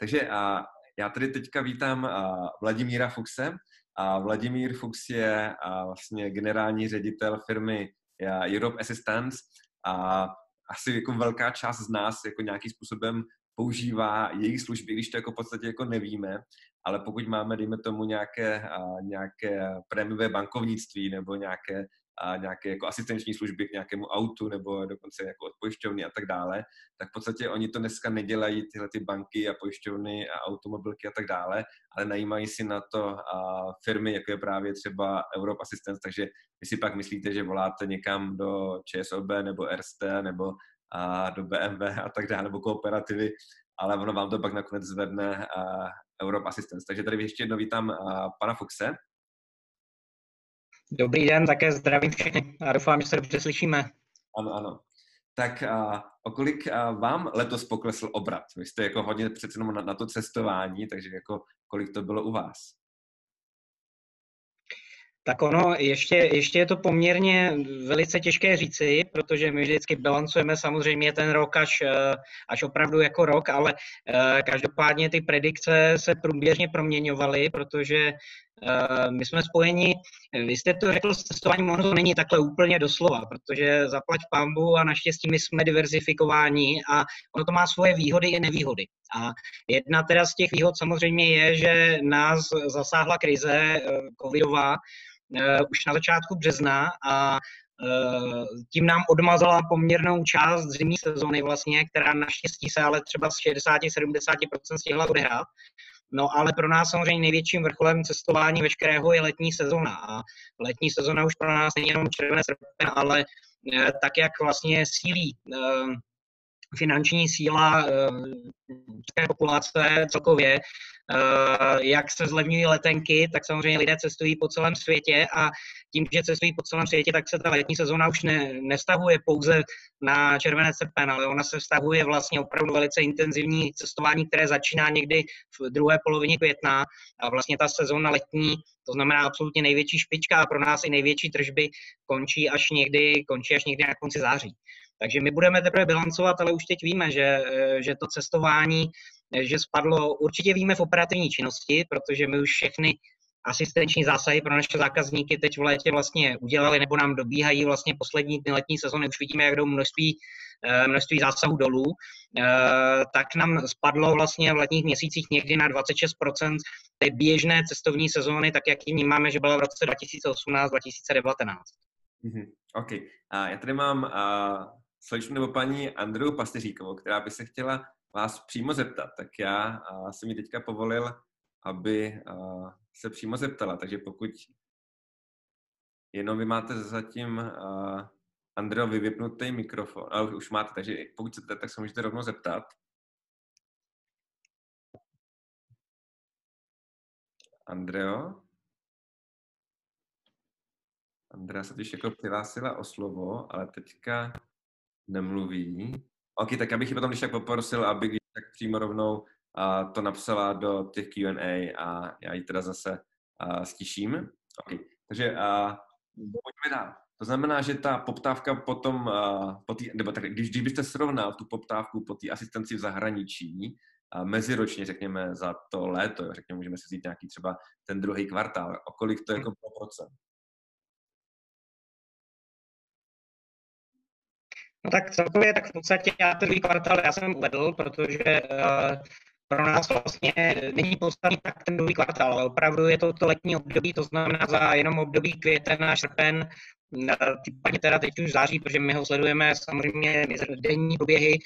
takže a, já tady teďka vítám a, Vladimíra Fuxe. A Vladimír Fuchs je a, vlastně generální ředitel firmy Europe Assistance a asi jako velká část z nás jako nějakým způsobem používá jejich služby, když to jako v podstatě jako nevíme, ale pokud máme, dejme tomu, nějaké, a, nějaké prémiové bankovnictví nebo nějaké a nějaké jako asistenční služby k nějakému autu nebo dokonce jako od pojišťovny a tak dále, tak v podstatě oni to dneska nedělají tyhle ty banky a pojišťovny a automobilky a tak dále, ale najímají si na to firmy, jako je právě třeba Europe Assistance, takže vy si pak myslíte, že voláte někam do ČSOB nebo RST nebo a do BMW a tak dále, nebo kooperativy, ale ono vám to pak nakonec zvedne Europe Assistance. Takže tady ještě jednou vítám pana Fuxe. Dobrý den, také zdravím všechny a doufám, že se dobře slyšíme. Ano, ano. Tak a, o kolik a, vám letos poklesl obrat? Vy jste jako hodně přece na, na to cestování, takže jako kolik to bylo u vás? Tak ono, ještě, ještě je to poměrně velice těžké říci, protože my vždycky bilancujeme samozřejmě ten rok až, eh, až opravdu jako rok, ale eh, každopádně ty predikce se průběžně proměňovaly, protože my jsme spojeni, vy jste to řekl s testováním, ono to není takhle úplně doslova, protože zaplať pambu a naštěstí my jsme diverzifikováni a ono to má svoje výhody i nevýhody. A jedna teda z těch výhod samozřejmě je, že nás zasáhla krize covidová, Eh, už na začátku března a eh, tím nám odmazala poměrnou část zimní sezony vlastně, která naštěstí se ale třeba z 60-70% stihla odehrát. No ale pro nás samozřejmě největším vrcholem cestování veškerého je letní sezona. A letní sezona už pro nás není jenom červené srpen, ale eh, tak, jak vlastně sílí finanční síla české populace celkově, Eh, jak se zlevňují letenky, tak samozřejmě lidé cestují po celém světě a tím, že cestují po celém světě, tak se ta letní sezóna už ne, nestavuje pouze na červené srpen, ale ona se vztahuje vlastně opravdu velice intenzivní cestování, které začíná někdy v druhé polovině května a vlastně ta sezóna letní, to znamená absolutně největší špička a pro nás i největší tržby končí až někdy, končí až někdy na konci září. Takže my budeme teprve bilancovat, ale už teď víme, že, eh, že to cestování že spadlo, určitě víme v operativní činnosti, protože my už všechny asistenční zásahy pro naše zákazníky teď v létě vlastně udělali nebo nám dobíhají vlastně poslední dny letní sezóny, už vidíme, jak jdou množství, eh, množství zásahů dolů, eh, tak nám spadlo vlastně v letních měsících někdy na 26% té běžné cestovní sezóny, tak jak ji vnímáme, že byla v roce 2018-2019. Mm-hmm. OK. A já tady mám slečnu nebo paní Andreu Pasteříkovou, která by se chtěla vás přímo zeptat, tak já jsem mi teďka povolil, aby se přímo zeptala. Takže pokud jenom vy máte zatím Andreovi vypnutý mikrofon, ale už máte, takže pokud chcete, tak se můžete rovnou zeptat. Andreo? Andrea se teď jako přihlásila o slovo, ale teďka nemluví. OK, tak abych ji potom když tak poprosil, aby když tak přímo rovnou a to napsala do těch Q&A a já ji teda zase a, stiším. OK, takže a, pojďme dál. To znamená, že ta poptávka potom, a, po tý, nebo tak, když, když byste srovnal tu poptávku po té asistenci v zahraničí, a meziročně, řekněme, za to léto, řekněme, můžeme si vzít nějaký třeba ten druhý kvartál, o kolik to je jako procent? No tak celkově, tak v podstatě já ten druhý kvartál já jsem uvedl, protože uh, pro nás vlastně není podstatný tak ten druhý kvartál, ale opravdu je to to letní období, to znamená za jenom období květen a srpen, eh, případně teda teď už září, protože my ho sledujeme samozřejmě denní doběhy,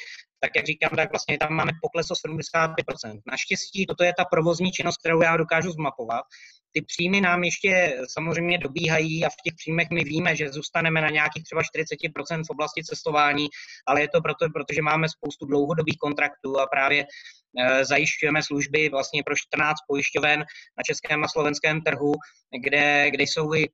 tak jak říkám, tak vlastně tam máme pokles o 75%. Naštěstí toto je ta provozní činnost, kterou já dokážu zmapovat, ty příjmy nám ještě samozřejmě dobíhají a v těch příjmech my víme, že zůstaneme na nějakých třeba 40% v oblasti cestování, ale je to proto, protože máme spoustu dlouhodobých kontraktů a právě e, zajišťujeme služby vlastně pro 14 pojišťoven na českém a slovenském trhu, kde, kde jsou i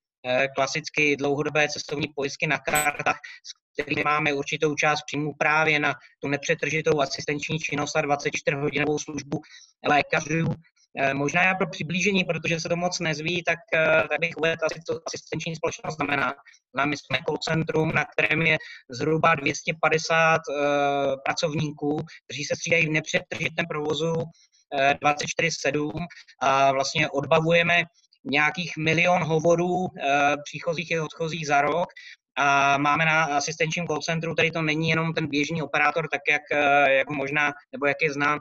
klasicky dlouhodobé cestovní pojistky na kartách, s kterými máme určitou část příjmů právě na tu nepřetržitou asistenční činnost a 24-hodinovou službu lékařů Eh, možná já pro přiblížení, protože se to moc nezví, tak, eh, tak bych uvedl asi, co asistenční společnost znamená. My jsme call centrum, na kterém je zhruba 250 uh, eh, pracovníků, kteří se střídají v nepřetržitém provozu 24-7 a vlastně odbavujeme nějakých milion hovorů příchozích i odchozích za rok. A máme na asistenčním call centru, tady to není jenom ten běžný operátor, tak jak, jak možná, nebo jak je znám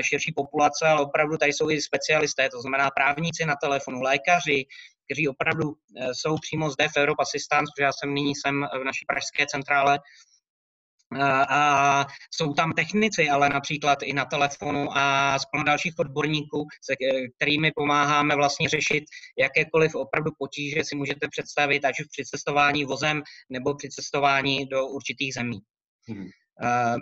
širší populace, ale opravdu tady jsou i specialisté, to znamená právníci na telefonu, lékaři, kteří opravdu jsou přímo zde v Europe Assistance, protože já jsem nyní jsem v naší pražské centrále a jsou tam technici, ale například i na telefonu a spolu dalších odborníků, se kterými pomáháme vlastně řešit jakékoliv opravdu potíže si můžete představit, ať už při cestování vozem nebo při cestování do určitých zemí. Hmm. Uh,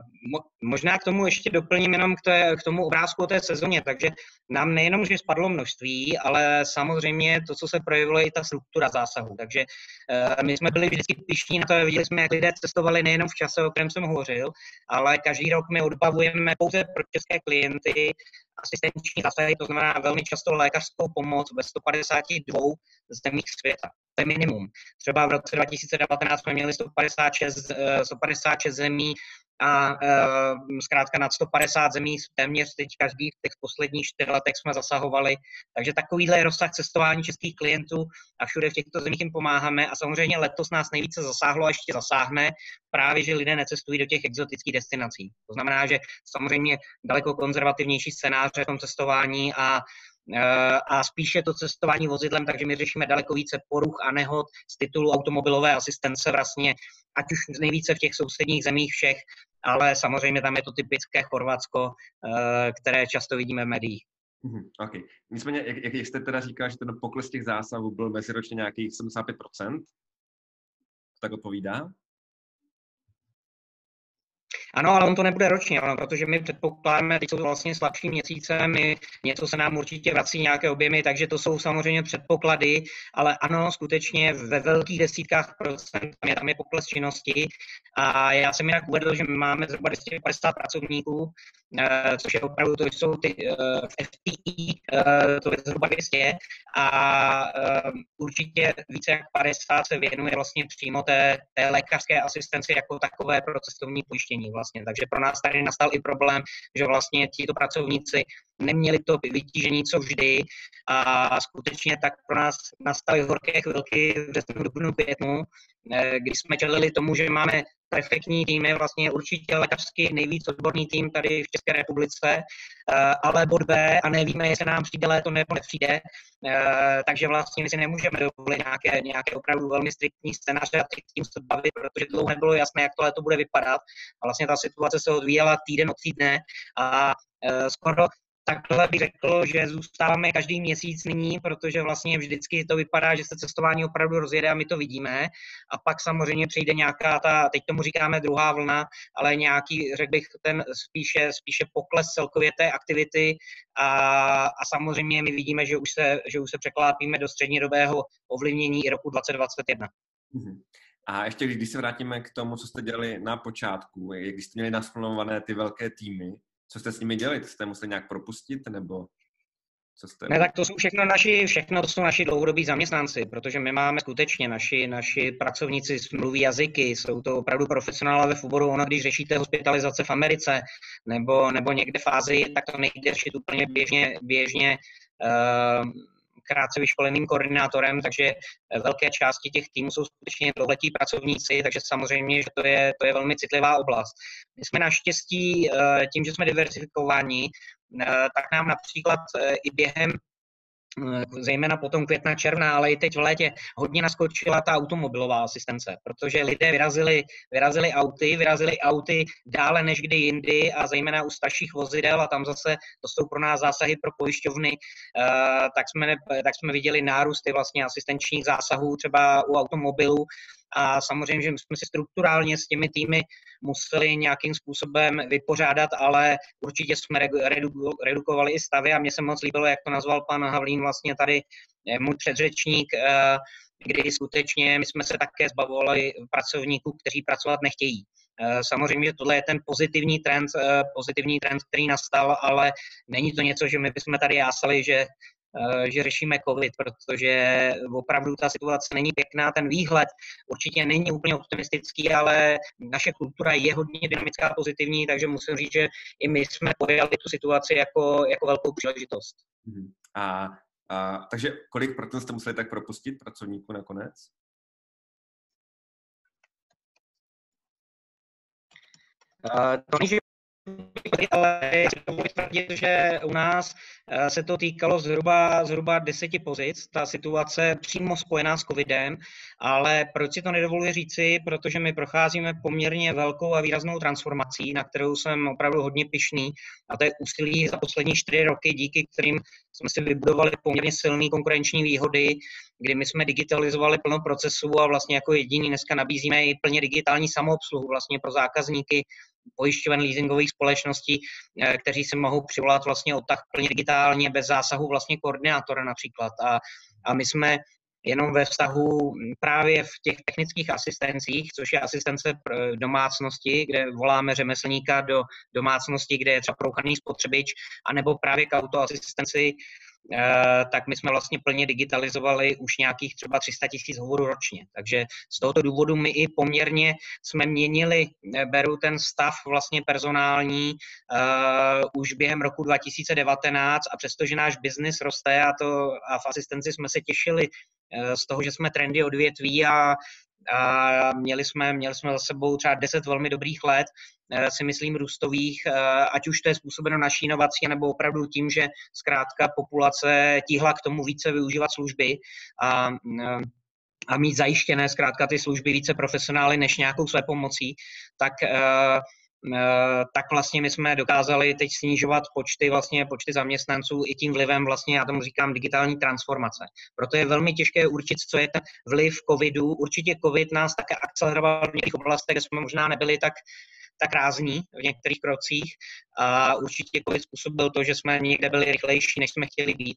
možná k tomu ještě doplním jenom k, té, k tomu obrázku o té sezóně, takže nám nejenom, že spadlo množství, ale samozřejmě to, co se projevilo, je i ta struktura zásahu. Takže uh, my jsme byli vždycky pišní na to, viděli jsme, jak lidé cestovali nejenom v čase, o kterém jsem hovořil, ale každý rok my odbavujeme pouze pro české klienty asistenční zásahy, to znamená velmi často lékařskou pomoc ve 152 zemích světa. To je minimum. Třeba v roce 2019 jsme měli 156, 156 eh, zemí a uh, zkrátka nad 150 zemí téměř teď každý v těch posledních čtyři letech jsme zasahovali. Takže takovýhle rozsah cestování českých klientů a všude v těchto zemích jim pomáháme a samozřejmě letos nás nejvíce zasáhlo a ještě zasáhne právě, že lidé necestují do těch exotických destinací. To znamená, že samozřejmě daleko konzervativnější scénáře v tom cestování a Eh, a spíše to cestování vozidlem, takže my řešíme daleko více poruch a nehod z titulu automobilové asistence vlastně, ať už nejvíce v těch sousedních zemích všech, ale samozřejmě tam je to typické Chorvatsko, eh, které často vidíme v médiích. Mm-hmm, OK. Nicméně, jak, jak jste teda říkal, že ten pokles těch zásahů byl meziročně nějakých 75%, tak odpovídá? Ano, ale on to nebude ročně, ano, protože my předpokládáme, teď jsou to vlastně slabší měsíce, my, něco se nám určitě vrací nějaké objemy, takže to jsou samozřejmě předpoklady, ale ano, skutečně ve velkých desítkách procent tam je, tam je pokles činnosti a já jsem jinak uvedl, že máme zhruba 250 pracovníků, eh, což je opravdu, to jsou ty eh, FTI, eh, to je zhruba 200 a určitě více jak 50 se věnuje vlastně přímo té, té lékařské asistenci jako takové pro cestovní pojištění vlastně. Takže pro nás tady nastal i problém, že vlastně tito pracovníci neměli to vytížení, co vždy. A skutečně tak pro nás nastaly horké chvilky v březnu, dubnu, květnu, eh, když jsme čelili tomu, že máme perfektní tým, je vlastně určitě lékařský nejvíc odborný tým tady v České republice, eh, ale bod B a nevíme, jestli nám přijde léto nebo nepřijde, eh, takže vlastně my si nemůžeme dovolit nějaké, nějaké opravdu velmi striktní scénáře a tím se bavit, protože dlouho nebylo jasné, jak to léto bude vypadat. A vlastně ta situace se odvíjela týden od týdne a skoro takhle bych řekl, že zůstáváme každý měsíc nyní, protože vlastně vždycky to vypadá, že se cestování opravdu rozjede a my to vidíme. A pak samozřejmě přijde nějaká ta, teď tomu říkáme druhá vlna, ale nějaký, řekl bych, ten spíše, spíše pokles celkově té aktivity a, a samozřejmě my vidíme, že už, se, že už se překlápíme do střednědobého ovlivnění i roku 2021. Mm-hmm. A ještě když se vrátíme k tomu, co jste dělali na počátku, jak jste měli nasplnované ty velké týmy, co jste s nimi dělali? Jste museli nějak propustit, nebo co jste... Ne, tak to jsou všechno naši, všechno to jsou naši dlouhodobí zaměstnanci, protože my máme skutečně naši, naši pracovníci mluví jazyky, jsou to opravdu profesionálové v oboru. Ono, když řešíte hospitalizace v Americe nebo, nebo někde v Ázii, tak to nejde řešit úplně běžně, běžně uh, krátce vyškoleným koordinátorem, takže eh, velké části těch týmů jsou skutečně dlouholetí pracovníci, takže samozřejmě, že to je, to je velmi citlivá oblast. My jsme naštěstí eh, tím, že jsme diversifikováni, eh, tak nám například i během Eh, zejména potom května, června, ale i teď v létě hodně naskočila ta automobilová asistence, protože lidé vyrazili, vyrazili auty, vyrazili auty dále než kdy jindy a zejména u starších vozidel a tam zase to jsou pro nás zásahy pro pojišťovny, eh, tak jsme, tak jsme viděli nárůsty vlastně asistenčních zásahů třeba u automobilů, a samozřejmě, že jsme si strukturálně s těmi týmy museli nějakým způsobem vypořádat, ale určitě jsme redukovali i stavy a mně se moc líbilo, jak to nazval pan Havlín vlastně tady eh, můj předřečník, eh, kdy skutečně my jsme se také zbavovali pracovníků, kteří pracovat nechtějí. Eh, samozřejmě, že tohle je ten pozitivní trend, pozitivní trend, který nastal, ale není to něco, že my bychom tady jásali, že že řešíme COVID, protože opravdu ta situace není pěkná, ten výhled určitě není úplně optimistický, ale naše kultura je hodně dynamická a pozitivní, takže musím říct, že i my jsme pojali tu situaci jako, jako velkou příležitost. Mhm. A, a takže kolik procent jste museli tak propustit pracovníků nakonec? Uh, to, že ale tvrdit, že u nás eh, se to týkalo zhruba, zhruba deseti pozic, ta situace přímo spojená s covidem, ale proč si to nedovoluji říci, protože my procházíme poměrně velkou a výraznou transformací, na kterou jsem opravdu hodně pišný a to je úsilí za poslední čtyři roky, díky kterým jsme si vybudovali poměrně silné konkurenční výhody, kdy my jsme digitalizovali plno procesů a vlastně jako jediní dneska nabízíme i plně digitální samoobsluhu vlastně pro zákazníky pojišťoven leasingových společností, eh, kteří si mohou přivolat vlastně odtah plně digitálně bez zásahu vlastně koordinátora například. A, a my jsme jenom ve vztahu právě v těch technických asistencích, což je asistence domácnosti, kde voláme řemeslníka do domácnosti, kde je třeba prouchaný spotřebič, anebo právě k autoasistenci tak my jsme vlastně plně digitalizovali už nějakých třeba 300 tisíc hovorů ročně. Takže z tohoto důvodu my i poměrně jsme měnili, eh, beru ten stav vlastně personální uh, už během roku 2019 a přestože náš biznis roste a, to, a v asistenci jsme se těšili z toho, že jsme trendy odvětví a a měli jsme, měli jsme za sebou třeba 10 velmi dobrých let, eh, si myslím, růstových, eh, ať už to je způsobeno naší inovací, nebo opravdu tím, že zkrátka populace tíhla k tomu více využívat služby a, eh, a mít zajištěné zkrátka ty služby více profesionály než nějakou své pomocí, tak tak vlastně my jsme dokázali teď snižovat počty, vlastně počty zaměstnanců i tím vlivem vlastně, já tomu říkám, digitální transformace. Proto je velmi těžké určit, co je ten vliv covidu. Určitě covid nás také akceleroval v některých oblastech, kde jsme možná nebyli tak tak rázní v některých krocích a určitě COVID způsobil to, že jsme někde byli rychlejší, než jsme chtěli být.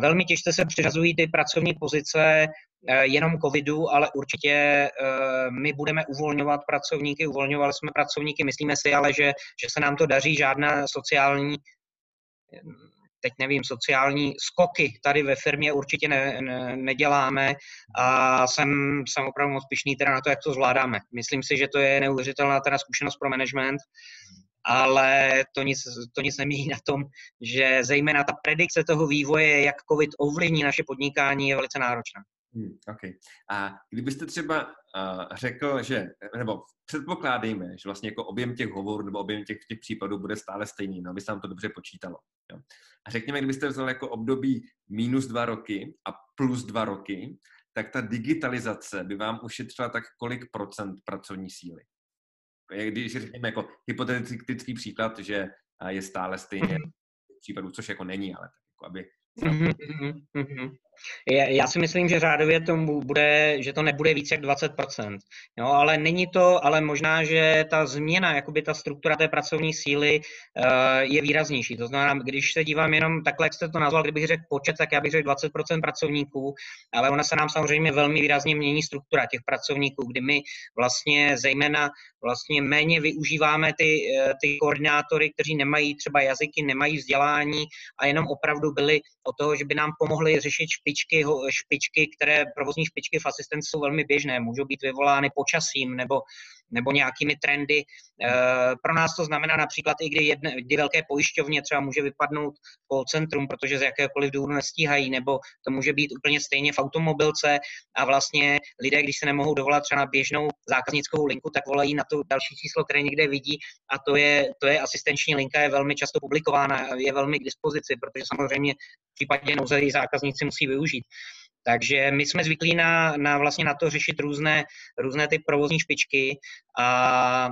Velmi těžce se přiřazují ty pracovní pozice eh, jenom covidu, ale určitě eh, my budeme uvolňovat pracovníky, uvolňovali jsme pracovníky, myslíme si ale, že, že se nám to daří, žádná sociální teď nevím, sociální skoky tady ve firmě určitě ne, ne, neděláme a jsem, jsem opravdu moc pišný teda na to, jak to zvládáme. Myslím si, že to je neuvěřitelná teda zkušenost pro management, ale to nic, to nic nemění na tom, že zejména ta predikce toho vývoje, jak COVID ovlivní naše podnikání, je velice náročná. Hmm, okay. A kdybyste třeba uh, řekl, že, nebo předpokládejme, že vlastně jako objem těch hovorů nebo objem těch, těch případů bude stále stejný, no, aby se nám to dobře počítalo. Jo. A řekněme, kdybyste vzal jako období minus dva roky a plus dva roky, tak ta digitalizace by vám ušetřila tak kolik procent pracovní síly? Když řekněme jako hypotetický příklad, že je stále stejně mm-hmm. případů, což jako není, ale tak jako aby Mm-hmm. Já si myslím, že řádově to bude, že to nebude více jak 20%. Jo, ale není to, ale možná, že ta změna, jakoby ta struktura té pracovní síly uh, je výraznější. To znamená, když se dívám jenom takhle, jak jste to nazval, kdybych řekl počet, tak já bych řekl 20% pracovníků, ale ona se nám samozřejmě velmi výrazně mění struktura těch pracovníků, kdy my vlastně zejména vlastně méně využíváme ty, eh, ty koordinátory, kteří nemají třeba jazyky, nemají vzdělání a jenom opravdu byli o toho, že by nám pomohli řešit špičky, špičky, které provozní špičky v asistenci jsou velmi běžné, můžou být vyvolány počasím nebo nebo nějakými trendy. Eh, pro nás to znamená například i kdy, jedne, kdy velké pojišťovně třeba může vypadnout call centrum, protože z jakéhokoliv důvodu nestíhají, nebo to může být úplně stejně v automobilce a vlastně lidé, když se nemohou dovolat třeba na běžnou zákaznickou linku, tak volají na to další číslo, které někde vidí a to je, to je asistenční linka, je velmi často publikována, je velmi k dispozici, protože samozřejmě v případě nouze zákazníci musí využít. Takže my jsme zvyklí na, na, vlastně na to řešit různé, různé ty provozní špičky a,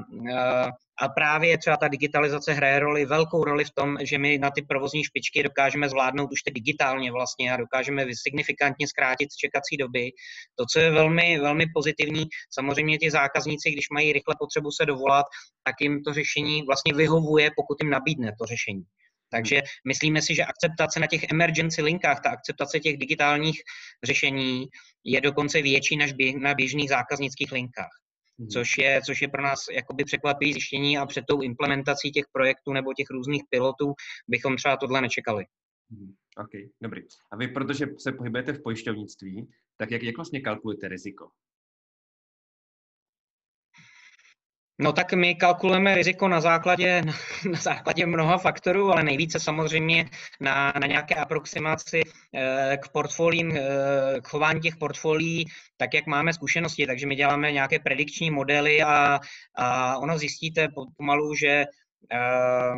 a právě třeba ta digitalizace hraje roli, velkou roli v tom, že my na ty provozní špičky dokážeme zvládnout už teď digitálně vlastně a dokážeme signifikantně zkrátit čekací doby. To, co je velmi, velmi pozitivní, samozřejmě ti zákazníci, když mají rychle potřebu se dovolat, tak jim to řešení vlastně vyhovuje, pokud jim nabídne to řešení. Takže myslíme si, že akceptace na těch emergency linkách, ta akceptace těch digitálních řešení je dokonce větší než na běžných zákaznických linkách. Hmm. Což je, což je pro nás jakoby překvapivé zjištění a před tou implementací těch projektů nebo těch různých pilotů bychom třeba tohle nečekali. Mhm. OK, dobrý. A vy, protože se pohybujete v pojišťovnictví, tak jak, jak vlastně kalkulujete riziko? No tak my kalkulujeme riziko na základě, na základě mnoha faktorů, ale nejvíce samozřejmě na, na nějaké aproximaci eh, k portfolím, eh, k chování těch portfolií, tak jak máme zkušenosti. Takže my děláme nějaké predikční modely a, a ono zjistíte pomalu, že eh,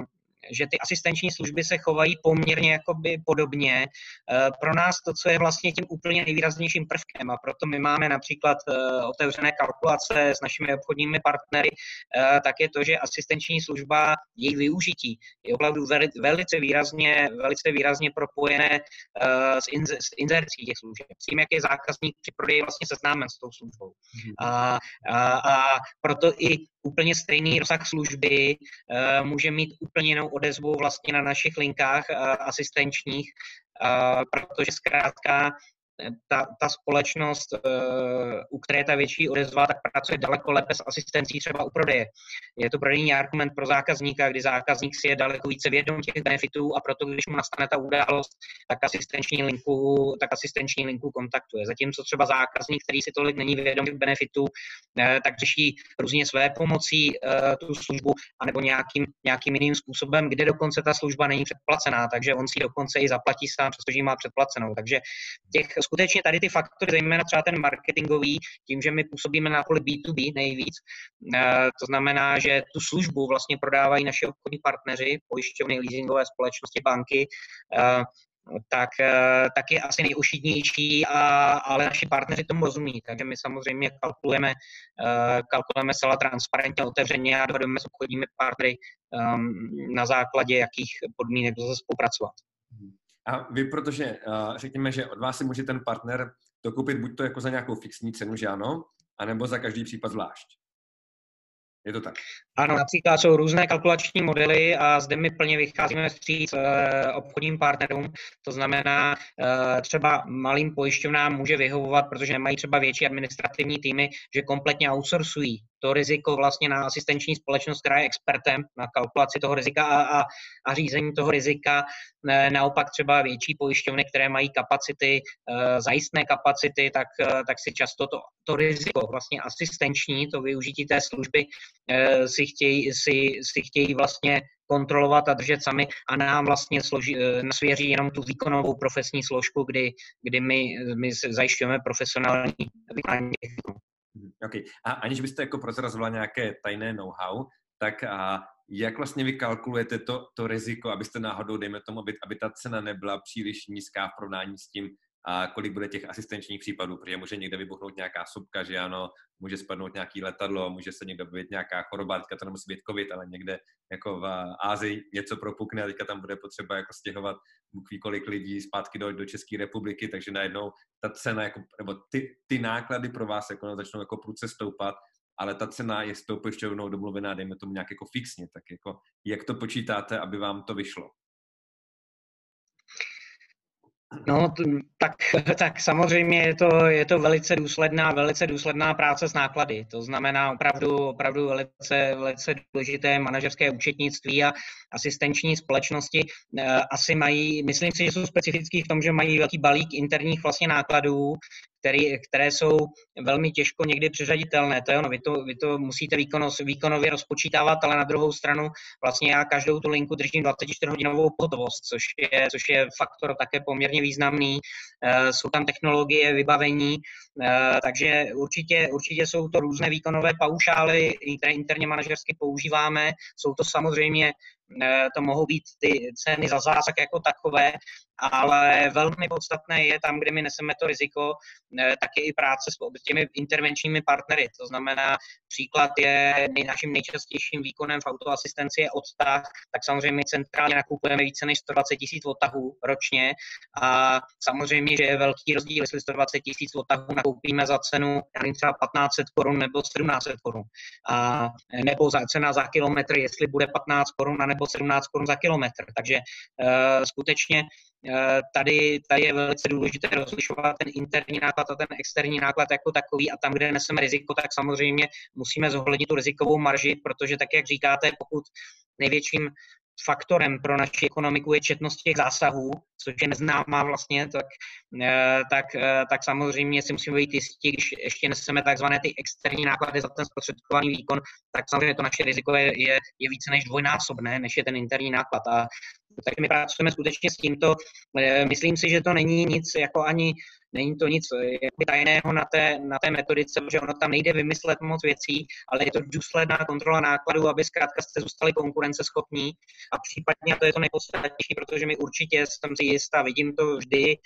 že ty asistenční služby se chovají poměrně jakoby podobně. Eh, pro nás to, co je vlastně tím úplně nejvýraznějším prvkem a proto my máme například eh, otevřené kalkulace s našimi obchodními partnery, eh, tak je to, že asistenční služba, její využití je opravdu velice výrazně, velice výrazně propojené s, inzercí těch služeb, s tím, jak je zákazník při prodeji vlastně seznámen s tou službou. Mm-hmm. A, a, a proto i úplně stejný rozsah služby může mít úplně jinou odezvu vlastně na našich linkách uh, asistenčních, uh, protože zkrátka ta, ta společnost, eh, u které je ta větší odezva, tak pracuje daleko lépe s asistencí třeba u prodeje. Je to prodejní argument pro zákazníka, kdy zákazník si je daleko více vědom těch benefitů a proto, když mu nastane ta událost, tak asistenční linku, tak asistenční linku kontaktuje. Zatímco třeba zákazník, který si tolik není vědom těch benefitů, eh, tak řeší různě své pomocí eh, tu službu anebo nějakým, nějakým jiným způsobem, kde dokonce ta služba není předplacená, takže on si dokonce i zaplatí sám, přestože ji má předplacenou. Takže těch skutečně tady ty faktory, zejména třeba ten marketingový, tím, že my působíme na poli B2B nejvíc, eh, to znamená, že tu službu vlastně prodávají naši obchodní partneři, pojišťovny, leasingové společnosti, banky, eh, tak, eh, tak je asi nejošidnější, a, ale naši partneři tomu rozumí, takže my samozřejmě kalkulujeme, kalkulujeme celá transparentně, otevřeně a dohodujeme s obchodními partnery ehm, na základě jakých podmínek lze spolupracovat. A vy, protože uh, řekněme, že od vás si může ten partner dokupit buď to jako za nějakou fixní cenu, že ano, anebo za každý případ zvlášť. Je to tak? Ano, například jsou různé kalkulační modely a zde my plně vycházíme vstříc eh, obchodním partnerům. To znamená, eh, třeba malým pojišťovnám může vyhovovat, protože nemají třeba větší administrativní týmy, že kompletně outsourcují to riziko vlastně na asistenční společnost, která je expertem na kalkulaci toho rizika a, a, a řízení toho rizika. Naopak třeba větší pojišťovny, které mají kapacity, eh, zajistné kapacity, tak, tak si často to, to riziko vlastně asistenční, to využití té služby si chtějí, si, si chtějí vlastně kontrolovat a držet sami a nám vlastně složí, eh, nasvěří jenom tu výkonovou profesní složku, kdy, kdy my, my zajišťujeme profesionální mhm, Okay. A aniž byste jako prozrazovala nějaké tajné know-how, tak a jak vlastně vy kalkulujete to, to riziko, abyste náhodou, dejme tomu, aby, aby ta cena nebyla příliš nízká v porovnání s tím, a kolik bude těch asistenčních případů, protože může někde vybuchnout nějaká subka, že ano, může spadnout nějaký letadlo, může se někde být nějaká choroba, teďka to nemusí být covid, ale někde jako v Ázii něco propukne a teďka tam bude potřeba jako stěhovat ví kolik lidí zpátky do, do České republiky, takže najednou ta cena, jako, nebo ty, ty náklady pro vás jako začnou jako průce stoupat, ale ta cena je s tou pojišťovnou domluvená, dejme tomu nějak jako fixně, tak jako jak to počítáte, aby vám to vyšlo? No, tak, tak samozřejmě je to, je to velice důsledná, velice důsledná práce s náklady. To znamená opravdu, opravdu velice, velice důležité manažerské účetnictví a asistenční společnosti. Eh, asi mají, myslím si, že jsou specifický v tom, že mají velký balík interních vlastně nákladů, který, které jsou velmi těžko někdy přeřaditelné. To je ono, vy to, vy to musíte výkono, výkonově rozpočítávat, ale na druhou stranu vlastně já každou tu linku držím 24-hodinovou pohotovost, což je, což je faktor také poměrně významný. Uh, jsou tam technologie, vybavení, uh, takže určitě, určitě jsou to různé výkonové paušály, které interně manažersky používáme. Jsou to samozřejmě Eh, to mohou být ty ceny za zásah jako takové, ale velmi podstatné je tam, kde my neseme to riziko, eh, tak je i práce s těmi intervenčními partnery. To znamená, příklad je naším nejčastějším výkonem v autoasistenci je odtah, tak samozřejmě centrálně nakupujeme více než 120 tisíc odtahů ročně a samozřejmě, že je velký rozdíl, jestli 120 tisíc odtahů nakoupíme za cenu, třeba 1500 korun nebo 1700 korun. A, nebo za cena za kilometr, jestli bude 15 korun nebo 17 korun za kilometr. Takže uh, skutečně uh, tady, tady je velice důležité rozlišovat ten interní náklad a ten externí náklad jako takový a tam, kde neseme riziko, tak samozřejmě musíme zohlednit tu rizikovou marži, protože tak, jak říkáte, pokud největším faktorem pro naši ekonomiku je četnost těch zásahů, což je neznámá vlastně, tak, eh, tak, eh, tak samozřejmě si musíme být jistí, když ještě neseme takzvané ty externí náklady za ten zprostředkovaný výkon, tak samozřejmě to naše riziko je, je, je více než dvojnásobné, než je ten interní náklad. A takže my pracujeme skutečně s tímto. Myslím si, že to není nic jako ani Není to nic jakoby tajného na té, na té metodice, protože ono tam nejde vymyslet moc věcí, ale je to důsledná kontrola nákladů, aby zkrátka jste zůstali konkurenceschopní a případně, a to je to nejpodstatnější, protože my určitě jsem si jistá, vidím to vždy, eh,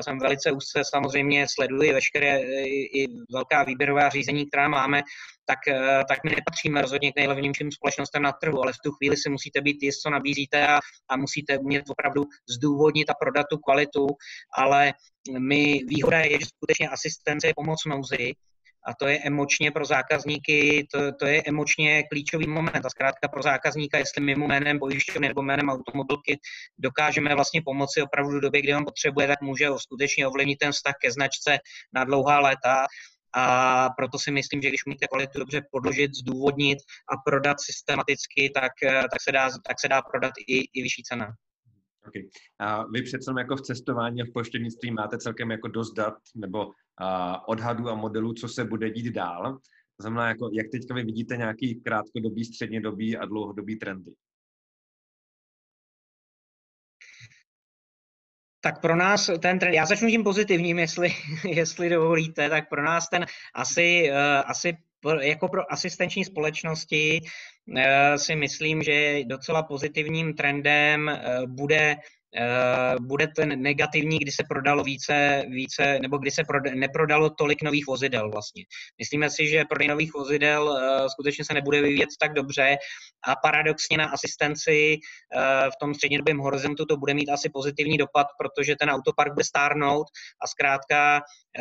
jsem velice úzce samozřejmě sleduji veškeré i velká výběrová řízení, která máme, tak, eh, tak my nepatříme rozhodně k nejlevnějším společnostem na trhu, ale v tu chvíli si musíte být jist, co nabízíte a, a musíte umět opravdu zdůvodnit a prodat tu kvalitu, ale my výhoda je, že skutečně asistence je pomoc nouzi, a to je emočně pro zákazníky, to, to je emočně klíčový moment. A zkrátka pro zákazníka, jestli mimo jménem pojišťovny nebo jménem automobilky dokážeme vlastně pomoci opravdu v době, kdy on potřebuje, tak může skutečně ovlivnit ten vztah ke značce na dlouhá léta. A proto si myslím, že když umíte kvalitu dobře podložit, zdůvodnit a prodat systematicky, tak, tak, se, dá, tak se dá prodat i, i vyšší cena. Okay. A vy přece jako v cestování a v poštěnictví máte celkem jako dost dat nebo a, odhadů a modelů, co se bude dít dál. To znamená, jako, jak teďka vy vidíte nějaký krátkodobý, střednědobý a dlouhodobý trendy? Tak pro nás ten trend, já začnu tím pozitivním, jestli, jestli dovolíte, tak pro nás ten asi, uh, asi jako pro asistenční společnosti uh, si myslím, že docela pozitivním trendem uh, bude Eh, bude ten negativní, kdy se prodalo více, více nebo kdy se proda, neprodalo tolik nových vozidel vlastně. Myslíme si, že prodej nových vozidel uh, skutečně se nebude vyvíjet tak dobře a paradoxně na asistenci uh, v tom střednědobém horizontu to bude mít asi pozitivní dopad, protože ten autopark bude stárnout a zkrátka,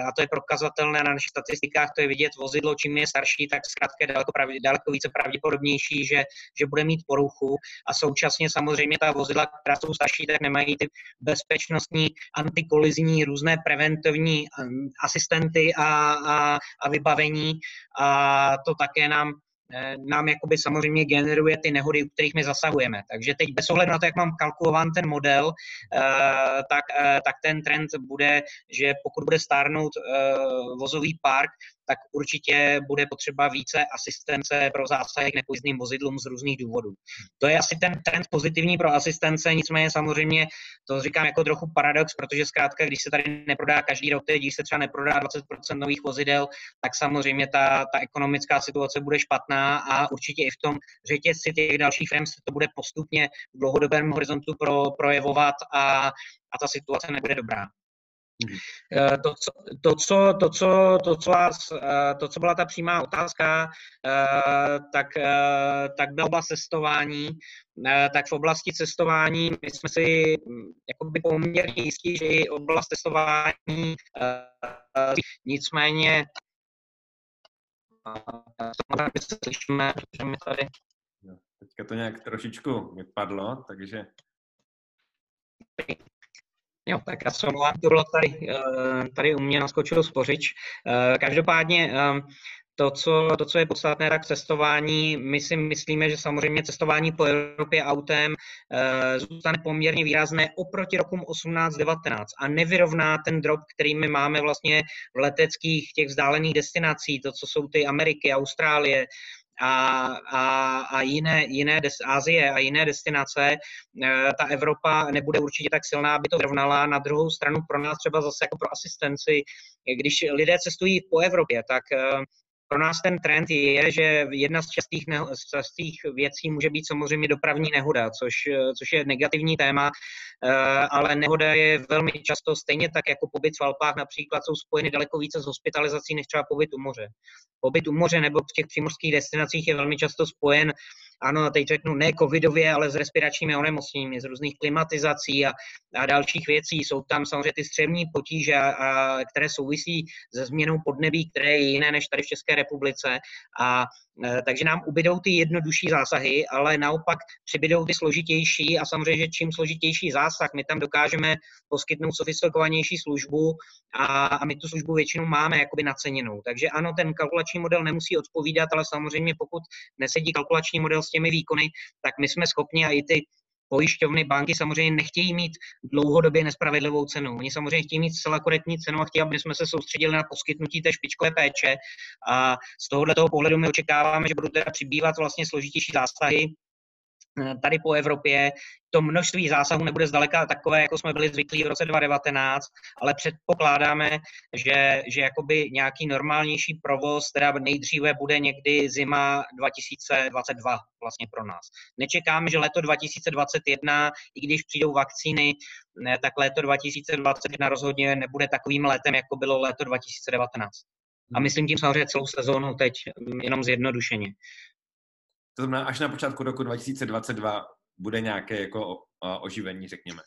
a to je prokazatelné na našich statistikách, to je vidět vozidlo, čím je starší, tak zkrátka je daleko, pravi, daleko více pravděpodobnější, že, že bude mít poruchu a současně samozřejmě ta vozidla, která jsou starší, tak nemají mají ty bezpečnostní, antikolizní, různé preventivní um, asistenty a, a, a vybavení a to také nám eh, nám jakoby samozřejmě generuje ty nehody, u kterých my zasahujeme. Takže teď bez ohledu na to, jak mám kalkulován ten model, eh, tak, eh, tak ten trend bude, že pokud bude stárnout vozový park, tak určitě bude potřeba více asistence pro zásahy k nepojízdným vozidlům z různých důvodů. To je asi ten trend pozitivní pro asistence, nicméně samozřejmě to říkám jako trochu paradox, protože zkrátka, když se tady neprodá každý rok, když se třeba neprodá 20% nových vozidel, tak samozřejmě ta, ta ekonomická situace bude špatná a určitě i v tom řetězci těch dalších firm se to bude postupně v dlouhodobém horizontu pro, projevovat a, a ta situace nebude dobrá. Mhm. Eh, to, co, to, co, to, co, to, co, vás, eh, to, co byla ta přímá otázka, eh, tak, tak byla oblast cestování. Tak v oblasti cestování my jsme si hm, jakoby poměrně jistí, že i oblast cestování nicméně slyšíme, že my tady Teďka to nějak trošičku vypadlo, takže Jo, tak já se omlouvám, to bylo tady, eh, tady u mě naskočil spořič. Eh, každopádně eh, to co, to, co je podstatné, tak cestování, my si myslíme, že samozřejmě cestování po Evropě autem zůstane poměrně výrazné oproti rokům 18-19 a nevyrovná ten drop, který my máme vlastně v leteckých těch vzdálených destinací, to, co jsou ty Ameriky, Austrálie, a, a, a jiné, jiné des, Asie a jiné destinace, e, ta Evropa nebude určitě tak silná, aby to vyrovnala. Na druhou stranu pro nás třeba zase jako pro asistenci, když lidé cestují po Evropě, tak e, pro nás ten trend je, že jedna z častých, neho, z častých věcí může být samozřejmě dopravní nehoda, což, což je negativní téma, eh, ale nehoda je velmi často stejně tak jako pobyt v Alpách například jsou spojeny daleko více s hospitalizací než třeba pobyt u moře. Pobyt u moře nebo v těch přímořských destinacích je velmi často spojen ano, a teď řeknu ne covidově, ale s respiračními onemocněními, z různých klimatizací a, a dalších věcí. Jsou tam samozřejmě ty střevní potíže, a, a, které souvisí se změnou podnebí, které je jiné než tady v České České republice a Eh, takže nám ubydou ty jednodušší zásahy, ale naopak přibydou ty složitější a samozřejmě, že čím složitější zásah, my tam dokážeme poskytnout sofistikovanější službu a, a my tu službu většinou máme jakoby naceněnou. Takže ano, ten kalkulační model nemusí odpovídat, ale samozřejmě pokud nesedí kalkulační model s těmi výkony, tak my jsme schopni a i ty pojišťovny, banky samozřejmě nechtějí mít dlouhodobě nespravedlivou cenu. Oni samozřejmě chtějí mít zcela korektní cenu a chtějí, aby jsme se soustředili na poskytnutí té špičkové péče. A z tohohle toho pohledu my očekáváme, že budou teda přibývat vlastně složitější zásahy, tady po Evropě. To množství zásahů nebude zdaleka takové, jako jsme byli zvyklí v roce 2019, ale předpokládáme, že, že jakoby nějaký normálnější provoz, teda nejdříve bude někdy zima 2022 vlastně pro nás. Nečekáme, že leto 2021, i když přijdou vakcíny, ne, tak léto 2021 rozhodně nebude takovým létem, jako bylo léto 2019. A myslím tím samozřejmě celou sezónu teď, jenom zjednodušeně. To znamená, až na počátku roku 2022 bude nějaké jako oživení, řekněme.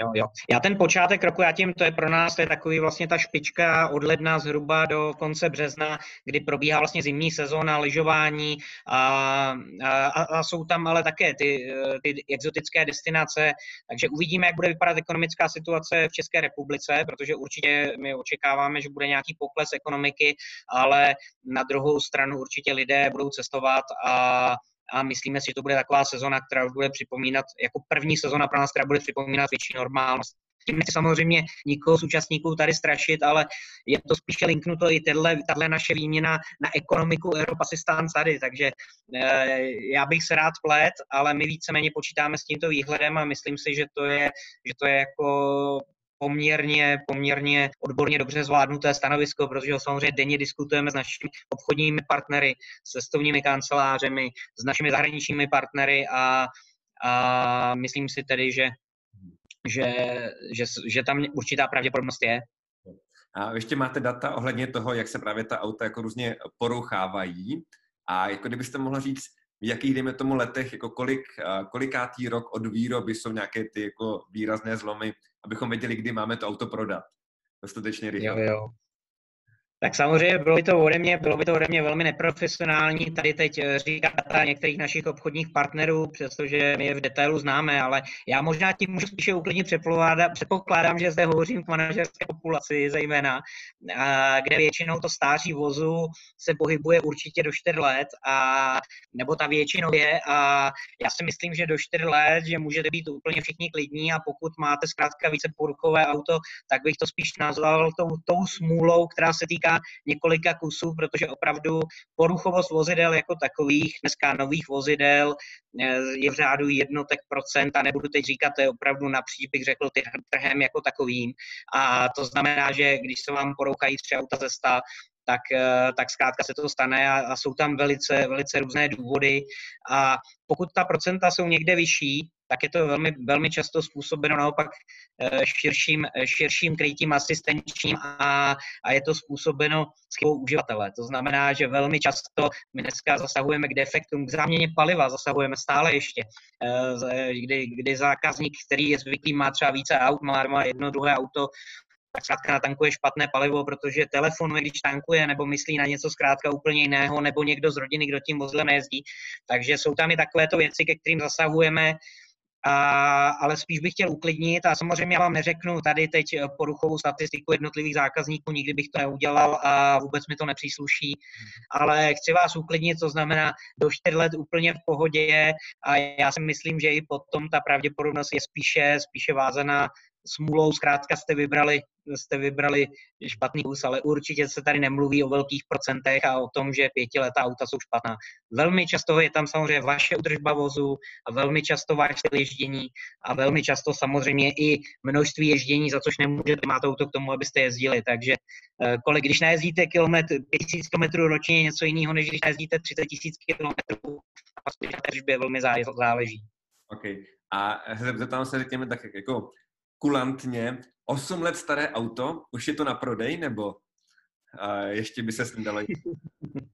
Jo, jo. Já ten počátek roku, já tím, to je pro nás, to je takový vlastně ta špička od ledna zhruba do konce března, kdy probíhá vlastně zimní sezóna, lyžování a, a, a jsou tam ale také ty, ty exotické destinace, takže uvidíme, jak bude vypadat ekonomická situace v České republice, protože určitě my očekáváme, že bude nějaký pokles ekonomiky, ale na druhou stranu určitě lidé budou cestovat a a myslíme si, že to bude taková sezona, která bude připomínat, jako první sezona pro nás, která bude připomínat větší normálnost. Tím nechci samozřejmě nikoho z účastníků tady strašit, ale je to spíše linknuto i tahle naše výměna na ekonomiku Europasistán tady, takže e, já bych se rád plet, ale my víceméně počítáme s tímto výhledem a myslím si, že to je, že to je jako poměrně, poměrně odborně dobře zvládnuté stanovisko, protože ho samozřejmě denně diskutujeme s našimi obchodními partnery, s cestovními kancelářemi, s našimi zahraničními partnery a, a myslím si tedy, že, že, že, že tam určitá pravděpodobnost je. A ještě máte data ohledně toho, jak se právě ta auta jako různě porouchávají. A jako kdybyste mohla říct, v jakých, dejme tomu, letech, jako kolik, kolikátý rok od výroby jsou nějaké ty jako výrazné zlomy, abychom věděli, kdy máme to auto prodat. Dostatečně rychle. Jo, jo. Tak samozřejmě bylo by to ode mě, bylo by to ode mě velmi neprofesionální tady teď eh, říkat data některých našich obchodních partnerů, přestože my je v detailu známe, ale já možná tím můžu spíše uklidnit předpokládám, že zde hovořím k manažerské populaci zejména, kde většinou to stáří vozu se pohybuje určitě do 4 let, a, nebo ta většinou je a já si myslím, že do 4 let, že můžete být úplně všichni klidní a pokud máte zkrátka více poruchové auto, tak bych to spíš nazval tou, tou smůlou, která se týká několika kusů, protože opravdu poruchovost vozidel jako takových, dneska nových vozidel, eh, je v řádu jednotek procent a nebudu teď říkat, to je opravdu napříč, bych řekl, trhem jako takovým. A to znamená, že když se vám porouchají tři auta ze sta, tak, eh, tak zkrátka se to stane a, a jsou tam velice, velice různé důvody. A pokud ta procenta jsou někde vyšší, tak je to velmi, velmi často způsobeno naopak eh, širším, širším krytím asistenčním a, a je to způsobeno chybou uživatele. To znamená, že velmi často my dneska zasahujeme k defektům, k záměně paliva zasahujeme stále ještě, eh, kdy, kdy zákazník, který je zvyklý, má třeba více aut, má, má jedno, druhé auto, tak zkrátka natankuje špatné palivo, protože telefonuje, když tankuje, nebo myslí na něco zkrátka úplně jiného, nebo někdo z rodiny, kdo tím vozidlem nejezdí. Takže jsou tam i takovéto věci, ke kterým zasahujeme, a, ale spíš bych chtěl uklidnit a samozřejmě já vám neřeknu tady teď poruchovou statistiku jednotlivých zákazníků, nikdy bych to neudělal a vůbec mi to nepřísluší, ale chci vás uklidnit, to znamená do 4 let úplně v pohodě a já si myslím, že i potom ta pravděpodobnost je spíše, spíše vázaná smůlou zkrátka jste vybrali, jste vybrali špatný kus, ale určitě se tady nemluví o velkých procentech a o tom, že pětiletá auta jsou špatná. Velmi často je tam samozřejmě vaše udržba vozu a velmi často vaše ježdění a velmi často samozřejmě i množství ježdění, za což nemůžete mít auto k tomu, abyste jezdili. Takže eh, kolik, když nejezdíte kilometr, 5000 km ročně je něco jiného, než když nejezdíte 30 000 km a tržbě velmi záleží. OK. A zeptám se, řekněme, tak jako kulantně, 8 let staré auto, už je to na prodej, nebo a ještě by se s ním dalo jít?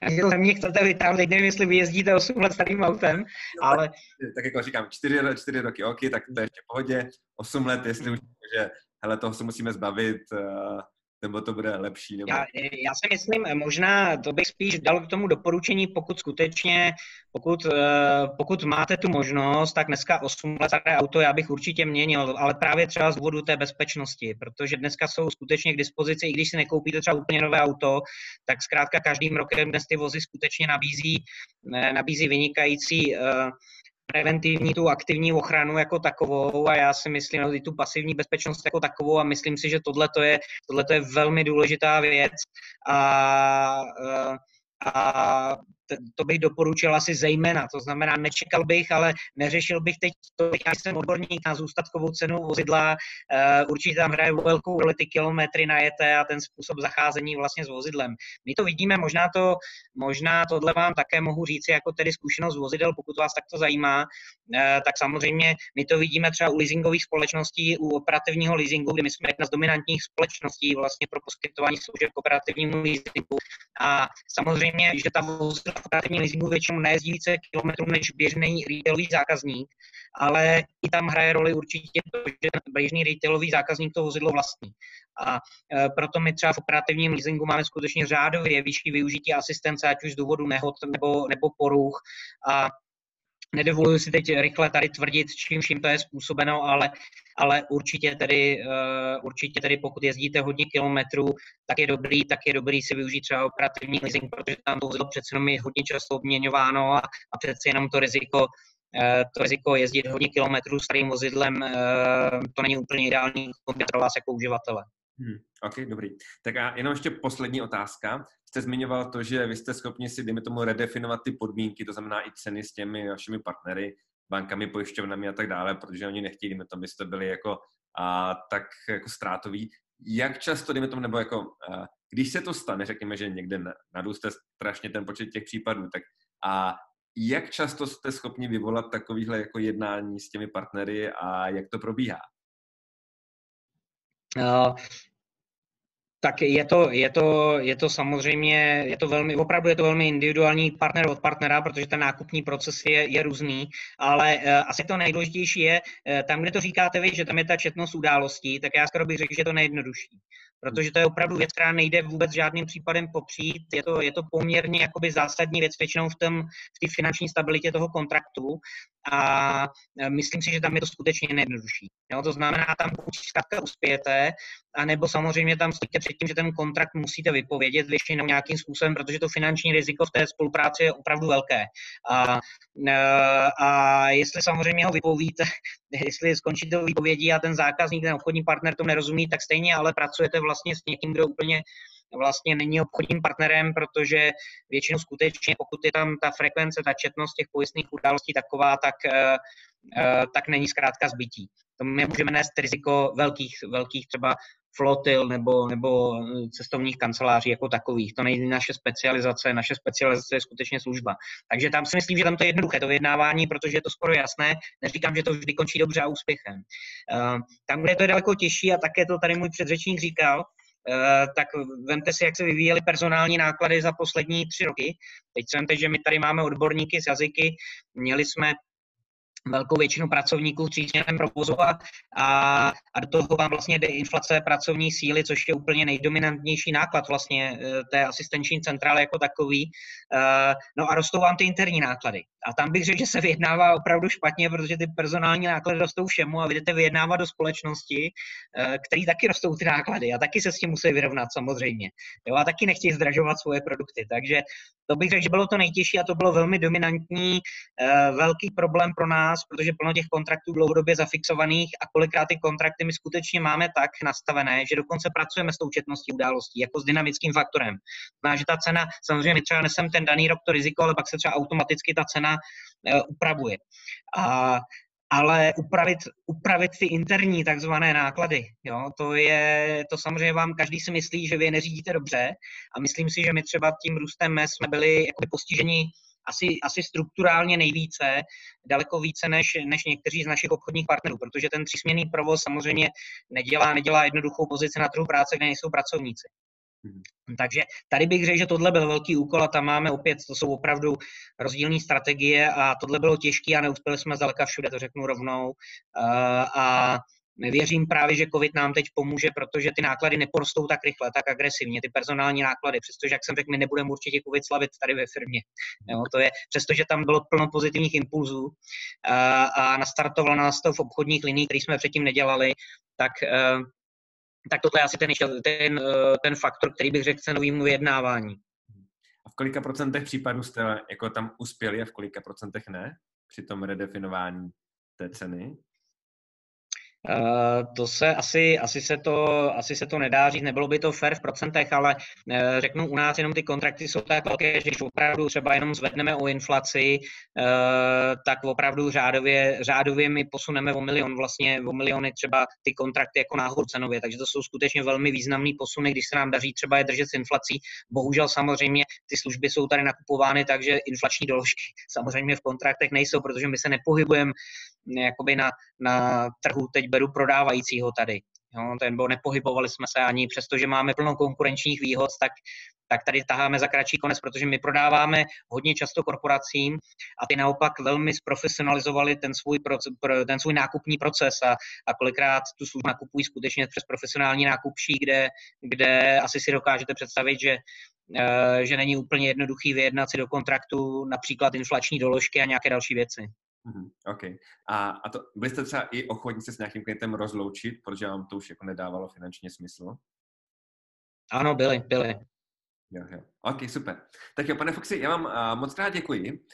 Takže mě chcete vytáhnout, nevím, jestli vy jezdíte 8 let starým autem, no, ale... Tak, tak jako říkám, 4, 4 roky, ok, tak to je ještě v pohodě, 8 let, jestli už, že hele, toho se musíme zbavit, uh, nebo to bude lepší? Nebo... Já, já si myslím, možná to bych spíš dal k tomu doporučení, pokud skutečně, pokud, eh, pokud máte tu možnost, tak dneska 8 let staré auto já bych určitě měnil, ale právě třeba z důvodu té bezpečnosti, protože dneska jsou skutečně k dispozici, i když si nekoupíte třeba úplně nové auto, tak zkrátka každým rokem dnes ty vozy skutečně nabízí, eh, nabízí vynikající preventivní, tu aktivní ochranu jako takovou a já si myslím, no, i tu pasivní bezpečnost jako takovou a myslím si, že tohle je, je velmi důležitá věc a, a to bych doporučil asi zejména. To znamená, nečekal bych, ale neřešil bych teď to, já jsem odborník na zůstatkovou cenu vozidla, uh, určitě tam hraje velkou roli ty kilometry najeté a ten způsob zacházení vlastně s vozidlem. My to vidíme, možná to, možná tohle vám také mohu říct jako tedy zkušenost vozidel, pokud vás takto zajímá, uh, tak samozřejmě my to vidíme třeba u leasingových společností, u operativního leasingu, kde my jsme jedna z dominantních společností vlastně pro poskytování služeb operativnímu leasingu. A samozřejmě, že ta vozidla operativní leasingu většinou nejezdí více kilometrů než běžný retailový zákazník, ale i tam hraje roli určitě to, že běžný retailový zákazník to vozidlo vlastní. A e, proto my třeba v operativním leasingu máme skutečně řádově vyšší využití asistence, ať už z důvodu nehod nebo, nebo poruch. A nedovoluji si teď rychle tady tvrdit, čím vším to je způsobeno, ale, ale určitě tedy, uh, určitě tedy pokud jezdíte hodně kilometrů, tak je dobrý, tak je dobrý si využít třeba operativní leasing, protože tam to vozidlo přece jenom je hodně často obměňováno a, a přece jenom to riziko uh, to riziko jezdit hodně kilometrů starým vozidlem, uh, to není úplně ideální pro vás jako uživatele. Hmm, ok, dobrý. Tak a jenom ještě poslední otázka. Jste zmiňoval to, že vy jste schopni si, dejme tomu, redefinovat ty podmínky, to znamená i ceny s těmi vašimi partnery, bankami, pojišťovnami a tak dále, protože oni nechtějí, dejme tomu, byste byli jako a, tak jako ztrátový. Jak často, dejme tomu, nebo jako, a, když se to stane, řekněme, že někde nadůste strašně ten počet těch případů, tak a jak často jste schopni vyvolat takovýhle jako jednání s těmi partnery a jak to probíhá? Uh, tak je to, je to, je to samozřejmě, je to velmi, opravdu je to velmi individuální partner od partnera, protože ten nákupní proces je, je různý, ale uh, asi to nejdůležitější je, uh, tam, kde to říkáte vy, že tam je ta četnost událostí, tak já skoro bych řekl, že je to nejjednodušší protože to je opravdu věc, která nejde vůbec žádným případem popřít. Je to, je to poměrně jakoby zásadní věc většinou v, tom, v té finanční stabilitě toho kontraktu a e, myslím si, že tam je to skutečně nejjednodušší. Jo, to znamená, tam buď zkrátka uspějete, anebo samozřejmě tam stojíte před tím, že ten kontrakt musíte vypovědět většinou nějakým způsobem, protože to finanční riziko v té spolupráci je opravdu velké. A, e, a jestli samozřejmě ho vypovíte, jestli skončíte výpovědí a ten zákazník, ten obchodní partner to nerozumí, tak stejně ale pracujete vlastně s někým, kdo úplně vlastně není obchodním partnerem, protože většinou skutečně, pokud je tam ta frekvence, ta četnost těch pojistných událostí taková, tak, eh, eh, tak není zkrátka zbytí. To my můžeme nést riziko velkých, velkých třeba flotil nebo, nebo cestovních kanceláří jako takových. To není naše specializace, naše specializace je skutečně služba. Takže tam si myslím, že tam to je jednoduché, to vyjednávání, protože je to skoro jasné. Neříkám, že to vždy končí dobře a úspěchem. Eh, tam, kde to je daleko těžší, a také to tady můj předřečník říkal, Eh, tak vemte si, jak se vyvíjely personální náklady za poslední tři roky. Teď jsem teď, že my tady máme odborníky z jazyky, měli jsme velkou většinu pracovníků v třísměrném provozu a, a, do toho vám vlastně jde inflace pracovní síly, což je úplně nejdominantnější náklad vlastně eh, té asistenční centrály jako takový. Eh, no a rostou vám ty interní náklady. A tam bych řekl, že se vyjednává opravdu špatně, protože ty personální náklady rostou všemu a vy jdete vyjednávat do společnosti, eh, který taky rostou ty náklady a taky se s tím musí vyrovnat samozřejmě. Jo, a taky nechtějí zdražovat svoje produkty. Takže to bych řekl, že bylo to nejtěžší a to bylo velmi dominantní, velký problém pro nás, protože plno těch kontraktů dlouhodobě zafixovaných a kolikrát ty kontrakty my skutečně máme tak nastavené, že dokonce pracujeme s tou četností událostí, jako s dynamickým faktorem. Znamená, že ta cena, samozřejmě my třeba nesem ten daný rok to riziko, ale pak se třeba automaticky ta cena uh, upravuje. A ale upravit, upravit ty interní takzvané náklady, jo, to je, to samozřejmě vám každý si myslí, že vy neřídíte dobře a myslím si, že my třeba tím růstem jsme byli jako postiženi asi, asi strukturálně nejvíce, daleko více než, než někteří z našich obchodních partnerů, protože ten třísměnný provoz samozřejmě nedělá, nedělá jednoduchou pozici na trhu práce, kde nejsou pracovníci. Hmm. Takže tady bych řekl, že tohle byl velký úkol a tam máme opět, to jsou opravdu rozdílné strategie a tohle bylo těžké a neuspěli jsme zdaleka všude, to řeknu rovnou. A Věřím právě, že COVID nám teď pomůže, protože ty náklady neporostou tak rychle, tak agresivně, ty personální náklady, přestože, jak jsem řekl, my nebudeme určitě COVID slavit tady ve firmě. Jo, to je, přestože tam bylo plno pozitivních impulzů a, a nastartovalo nás to v obchodních liních, které jsme předtím nedělali, tak tak tohle je asi ten, ten, ten faktor, který bych řekl cenovým vyjednávání. A v kolika procentech případů jste jako tam uspěli a v kolika procentech ne při tom redefinování té ceny? Uh, to se asi, asi, se to, asi se to nedá říct, nebylo by to fair v procentech, ale uh, řeknu, u nás jenom ty kontrakty jsou tak velké, že když opravdu třeba jenom zvedneme o inflaci, uh, tak opravdu řádově, řádově my posuneme o milion, vlastně o miliony třeba ty kontrakty jako náhod cenově, takže to jsou skutečně velmi významný posuny, když se nám daří třeba je držet s inflací. Bohužel samozřejmě ty služby jsou tady nakupovány, takže inflační doložky samozřejmě v kontraktech nejsou, protože my se nepohybujeme jakoby na, na trhu, teď beru prodávajícího tady. Jo, ten, bo nepohybovali jsme se ani, přestože máme plno konkurenčních výhod, tak, tak tady taháme za kratší konec, protože my prodáváme hodně často korporacím a ty naopak velmi zprofesionalizovali ten svůj, proces, ten svůj nákupní proces a, a kolikrát tu službu nakupují skutečně přes profesionální nákupší, kde, kde asi si dokážete představit, že eh, že není úplně jednoduchý vyjednat si do kontraktu například inflační doložky a nějaké další věci. Mm, OK. A, a to, byli jste třeba i ochotní se s nějakým klientem rozloučit, protože vám to už jako nedávalo finančně smysl? Ano, byli, byli. Jo, jo. OK, super. Tak jo, pane Foxy, já vám uh, moc krát děkuji.